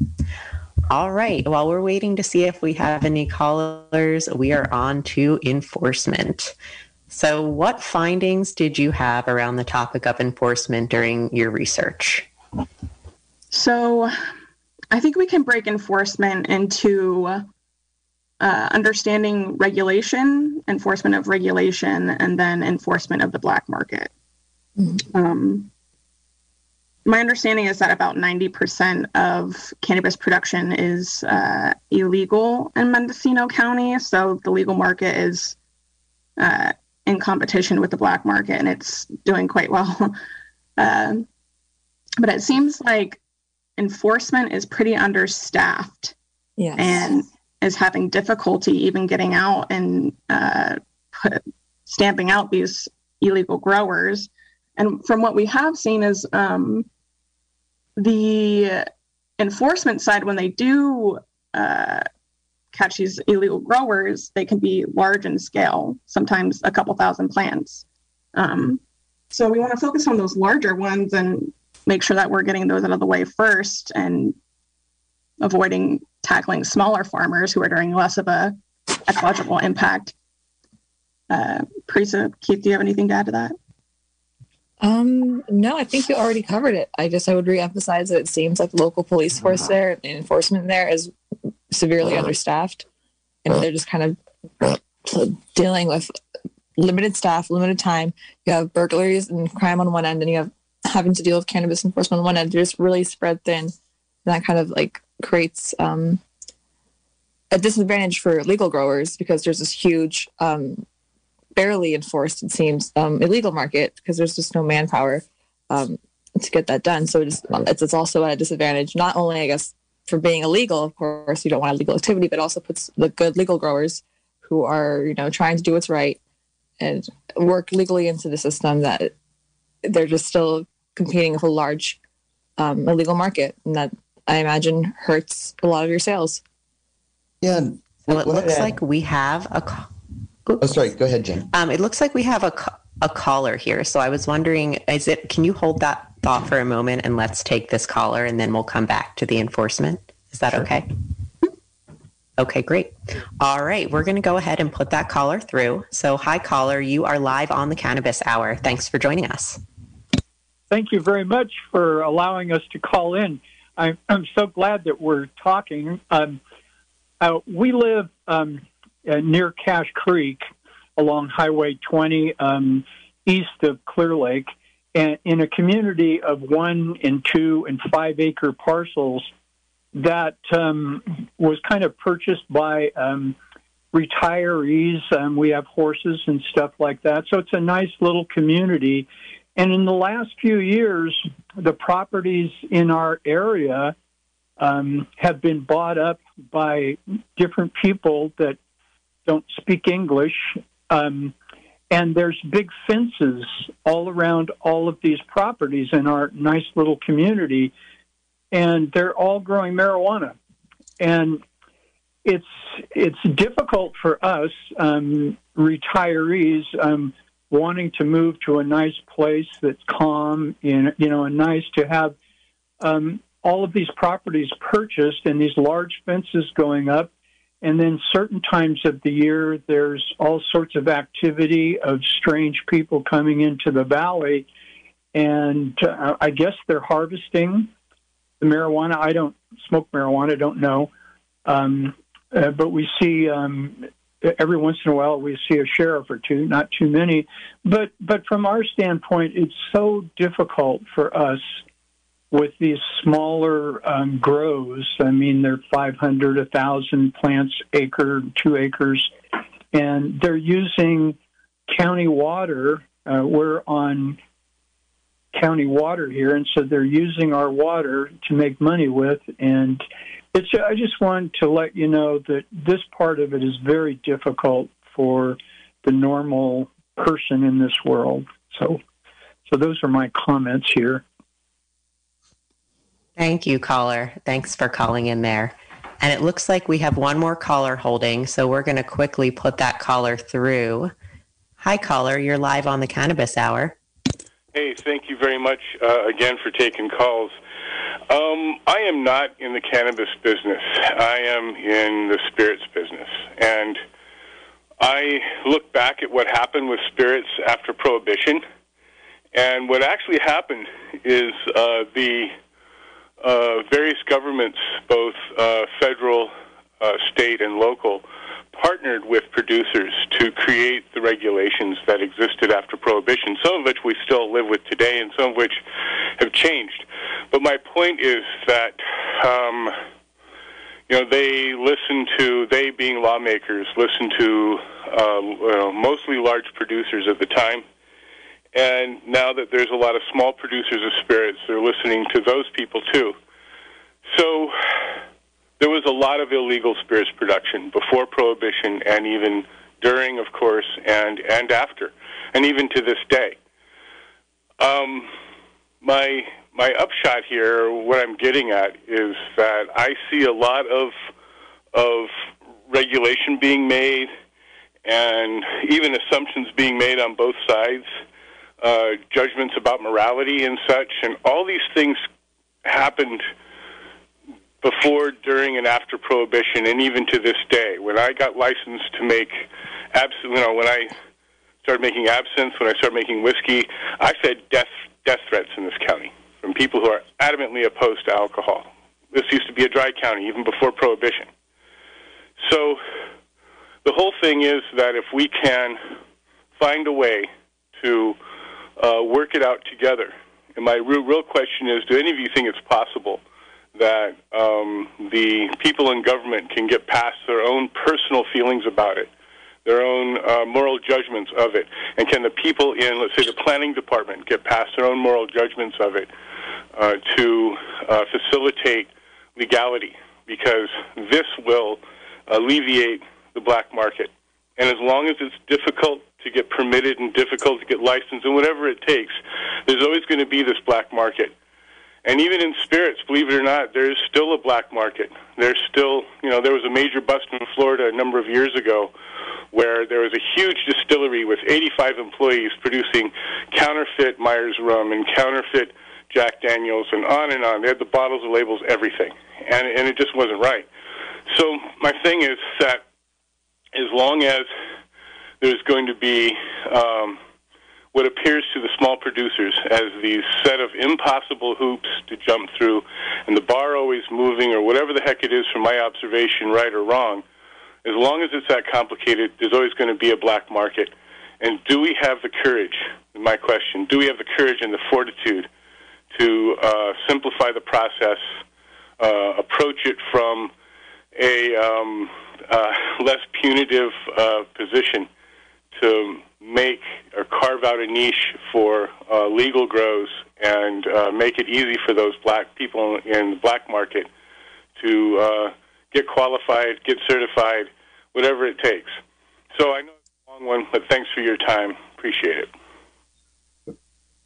All right. While we're waiting to see if we have any callers, we are on to enforcement. So, what findings did you have around the topic of enforcement during your research? So, I think we can break enforcement into uh, understanding regulation, enforcement of regulation, and then enforcement of the black market. Mm-hmm. Um, my understanding is that about 90% of cannabis production is uh, illegal in Mendocino County. So the legal market is uh, in competition with the black market and it's doing quite well. uh, [laughs] but it seems like enforcement is pretty understaffed yes. and is having difficulty even getting out and uh, put, stamping out these illegal growers. And from what we have seen is um, the enforcement side, when they do uh, catch these illegal growers, they can be large in scale, sometimes a couple thousand plants. Um, so we want to focus on those larger ones and make sure that we're getting those out of the way first and avoiding tackling smaller farmers who are doing less of a ecological impact. Uh, Parisa, Keith, do you have anything to add to that? Um, no, I think you already covered it. I just I would reemphasize that it seems like the local police force there and enforcement there is severely understaffed, and they're just kind of dealing with limited staff, limited time. You have burglaries and crime on one end, and you have having to deal with cannabis enforcement on one end. They're just really spread thin, and that kind of like creates um, a disadvantage for legal growers because there's this huge um, barely enforced, it seems, um, illegal market because there's just no manpower um, to get that done. So it's, it's, it's also a disadvantage, not only, I guess, for being illegal, of course, you don't want illegal activity, but also puts the good legal growers who are, you know, trying to do what's right and work legally into the system that they're just still competing with a large um, illegal market. And that I imagine hurts a lot of your sales. Yeah. Well, it looks like we have a Oh, sorry. Go ahead, Jane. Um, it looks like we have a, a caller here. So I was wondering, is it? Can you hold that thought for a moment and let's take this caller, and then we'll come back to the enforcement. Is that sure. okay? Okay, great. All right, we're going to go ahead and put that caller through. So, hi, caller. You are live on the Cannabis Hour. Thanks for joining us. Thank you very much for allowing us to call in. I'm, I'm so glad that we're talking. Um, uh, we live um, uh, near Cache Creek along Highway 20 um, east of Clear Lake, and in a community of one and two and five acre parcels that um, was kind of purchased by um, retirees. Um, we have horses and stuff like that. So it's a nice little community. And in the last few years, the properties in our area um, have been bought up by different people that don't speak English. Um, and there's big fences all around all of these properties in our nice little community, and they're all growing marijuana. and it's it's difficult for us um, retirees um, wanting to move to a nice place that's calm, and you know, and nice to have um, all of these properties purchased and these large fences going up. And then certain times of the year, there's all sorts of activity of strange people coming into the valley. And uh, I guess they're harvesting the marijuana. I don't smoke marijuana, I don't know. Um, uh, but we see um, every once in a while we see a sheriff or two, not too many. But but from our standpoint, it's so difficult for us with these smaller um, grows. I mean, they're 500, 1,000 plants acre, two acres, and they're using county water. Uh, we're on county water here, and so they're using our water to make money with. And it's I just want to let you know that this part of it is very difficult for the normal person in this world. So, so those are my comments here. Thank you, caller. Thanks for calling in there. And it looks like we have one more caller holding, so we're going to quickly put that caller through. Hi, caller. You're live on the Cannabis Hour. Hey, thank you very much uh, again for taking calls. Um, I am not in the cannabis business. I am in the spirits business. And I look back at what happened with spirits after Prohibition. And what actually happened is uh, the uh, various governments, both uh, federal, uh, state, and local, partnered with producers to create the regulations that existed after Prohibition, some of which we still live with today and some of which have changed. But my point is that, um, you know, they listen to, they being lawmakers, listen to uh, you know, mostly large producers at the time. And now that there's a lot of small producers of spirits, they're listening to those people too. So there was a lot of illegal spirits production before Prohibition and even during, of course, and, and after, and even to this day. Um, my my upshot here, what I'm getting at, is that I see a lot of of regulation being made, and even assumptions being made on both sides, uh, judgments about morality and such, and all these things happened before, during, and after Prohibition, and even to this day. When I got licensed to make abs, you know, when I started making absinthe, when I started making whiskey, I said death death threats in this county from people who are adamantly opposed to alcohol. This used to be a dry county even before Prohibition. So the whole thing is that if we can find a way to uh, work it out together, and my real, real question is, do any of you think it's possible that um, the people in government can get past their own personal feelings about it, their own uh, moral judgments of it, and can the people in, let's say, the planning department get past their own moral judgments of it uh, to uh, facilitate legality? Because this will alleviate the black market. And as long as it's difficult to get permitted and difficult to get licensed and whatever it takes, there's always going to be this black market. And even in spirits, believe it or not, there's still a black market. There's still, you know, there was a major bust in Florida a number of years ago where there was a huge distillery with 85 employees producing counterfeit Myers rum and counterfeit Jack Daniels and on and on. They had the bottles, the labels, everything. And, and it just wasn't right. So my thing is that as long as there's going to be um, what appears to the small producers as these set of impossible hoops to jump through, and the bar always moving, or whatever the heck it is from my observation, right or wrong, as long as it's that complicated, there's always going to be a black market. And do we have the courage? My question: Do we have the courage and the fortitude to uh, simplify the process, uh, approach it from a um, uh, less punitive uh, position to make or carve out a niche for uh, legal grows and uh, make it easy for those black people in the black market to uh, get qualified, get certified, whatever it takes. So I know it's a long one, but thanks for your time. Appreciate it.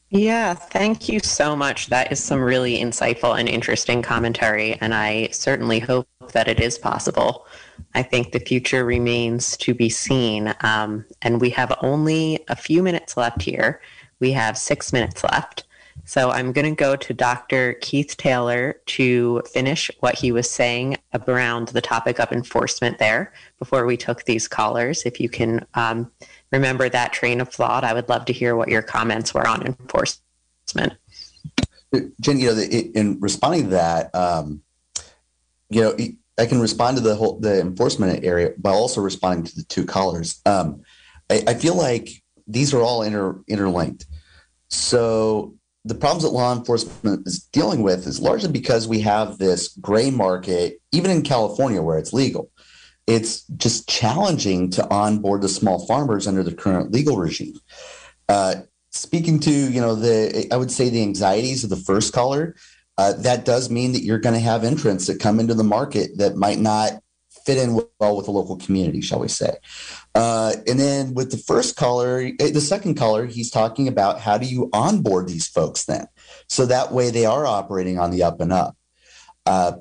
Yeah, thank you so much. That is some really insightful and interesting commentary, and I certainly hope that it is possible. I think the future remains to be seen, um, and we have only a few minutes left here. We have six minutes left. So I'm going to go to Dr. Keith Taylor to finish what he was saying around the topic of enforcement there before we took these callers. If you can um, remember that train of thought. I would love to hear what your comments were on enforcement. Jen, you know, in responding to that, um, you know, I can respond to the whole the enforcement area by also responding to the two callers. Um, I, I, feel like these are all inter, interlinked. So the problems that law enforcement is dealing with is largely because we have this gray market, even in California where it's legal it's just challenging to onboard the small farmers under the current legal regime. Uh, speaking to you know the I would say the anxieties of the first caller, uh, that does mean that you're going to have entrants that come into the market that might not fit in well with the local community, shall we say? Uh, and then with the first caller, eh, the second caller, he's talking about how do you onboard these folks then, so that way they are operating on the up and up. Uh,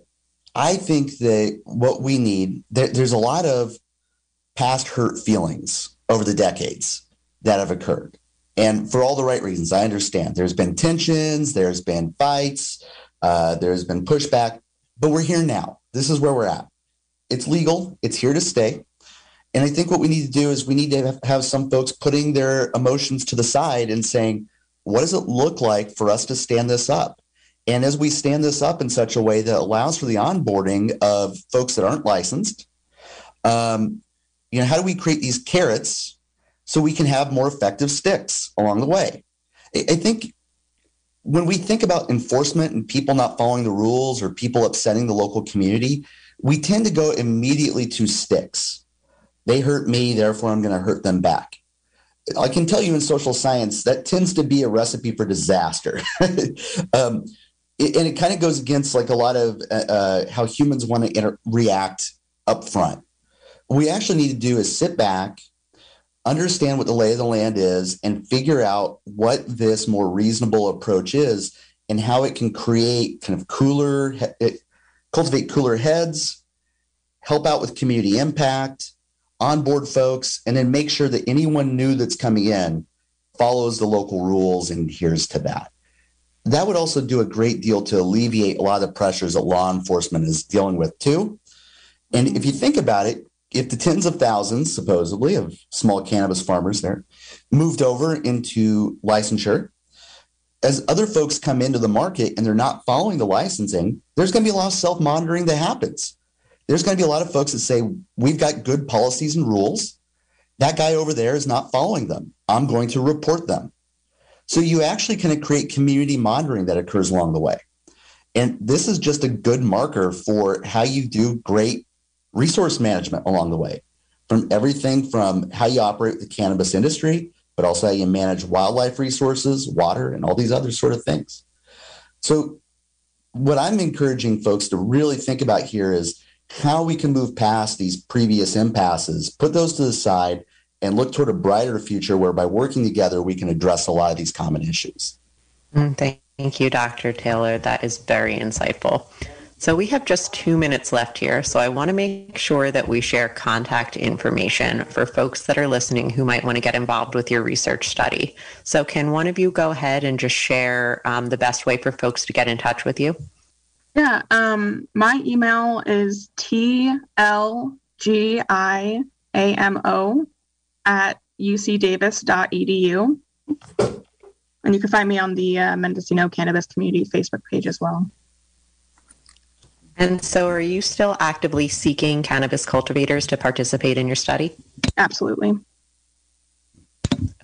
I think that what we need, there, there's a lot of past hurt feelings over the decades that have occurred. And for all the right reasons, I understand. There's been tensions, there's been fights, uh, there's been pushback, but we're here now. This is where we're at. It's legal, it's here to stay. And I think what we need to do is we need to have some folks putting their emotions to the side and saying, what does it look like for us to stand this up? And as we stand this up in such a way that allows for the onboarding of folks that aren't licensed, um, you know, how do we create these carrots so we can have more effective sticks along the way? I, I think when we think about enforcement and people not following the rules or people upsetting the local community, we tend to go immediately to sticks. They hurt me, therefore I'm going to hurt them back. I can tell you in social science that tends to be a recipe for disaster. [laughs] um, it, and it kind of goes against like a lot of uh, uh how humans want to inter- react up front. What we actually need to do is sit back, understand what the lay of the land is, and figure out what this more reasonable approach is and how it can create kind of cooler, cultivate cooler heads, help out with community impact, onboard folks, and then make sure that anyone new that's coming in follows the local rules and adheres to that that would also do a great deal to alleviate a lot of the pressures that law enforcement is dealing with too. And if you think about it, if the tens of thousands, supposedly, of small cannabis farmers there moved over into licensure, as other folks come into the market and they're not following the licensing, there's going to be a lot of self monitoring that happens. There's going to be a lot of folks that say, We've got good policies and rules. That guy over there is not following them. I'm going to report them. So you actually can create community monitoring that occurs along the way. And this is just a good marker for how you do great resource management along the way from everything from how you operate the cannabis industry, but also how you manage wildlife resources, water, and all these other sort of things. So, what I'm encouraging folks to really think about here is how we can move past these previous impasses, put those to the side, and look toward a brighter future where by working together we can address a lot of these common issues. Mm, thank you, Dr. Taylor. That is very insightful. So we have just two minutes left here, so I want to make sure that we share contact information for folks that are listening who might want to get involved with your research study. So can one of you go ahead and just share um, the best way for folks to get in touch with you? Yeah, um, my email is tlgiamo at ucdavis.edu. And you can find me on the uh, Mendocino Cannabis Community Facebook page as well. And so, are you still actively seeking cannabis cultivators to participate in your study? Absolutely.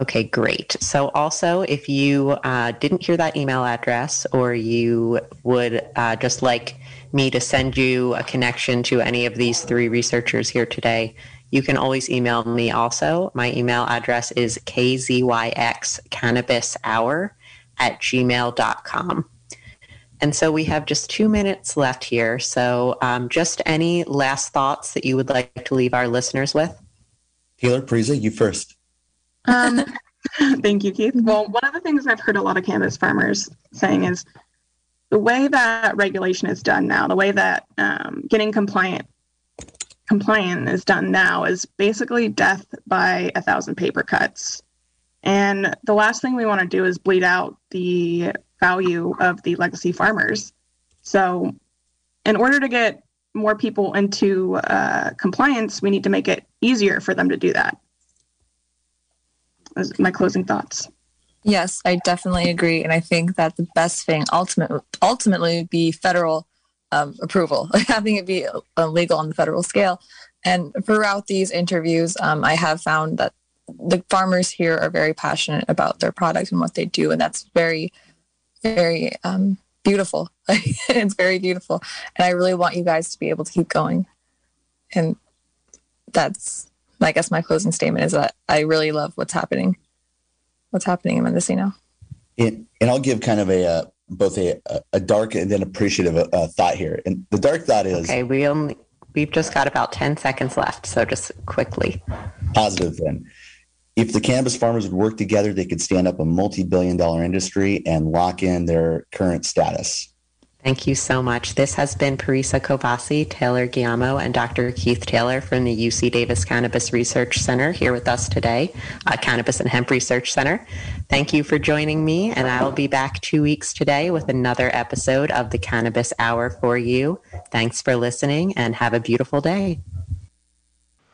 Okay, great. So, also, if you uh, didn't hear that email address or you would uh, just like me to send you a connection to any of these three researchers here today, you can always email me also. My email address is kzyxcannabishour at gmail.com. And so we have just two minutes left here. So, um, just any last thoughts that you would like to leave our listeners with? Taylor Parisa, you first. Um, [laughs] Thank you, Keith. Well, one of the things I've heard a lot of cannabis farmers saying is the way that regulation is done now, the way that um, getting compliant compliant is done now is basically death by a thousand paper cuts. And the last thing we want to do is bleed out the value of the legacy farmers. So, in order to get more people into uh, compliance, we need to make it easier for them to do that. Those my closing thoughts. Yes, I definitely agree, and I think that the best thing ultimately ultimately would be federal um, approval, [laughs] having it be uh, legal on the federal scale. And throughout these interviews, um, I have found that the farmers here are very passionate about their product and what they do, and that's very, very um, beautiful. [laughs] it's very beautiful, and I really want you guys to be able to keep going. And that's, I guess, my closing statement is that I really love what's happening, what's happening in Mendocino. And, and I'll give kind of a uh, both a, a dark and then appreciative uh, thought here. And the dark thought is Okay, we only we've just got about 10 seconds left, so just quickly. positive then. If the cannabis farmers would work together, they could stand up a multi-billion dollar industry and lock in their current status. Thank you so much. This has been Parisa Kovasi, Taylor Giamo, and Dr. Keith Taylor from the UC Davis Cannabis Research Center here with us today, uh, Cannabis and Hemp Research Center. Thank you for joining me, and I'll be back two weeks today with another episode of the Cannabis Hour for you. Thanks for listening, and have a beautiful day.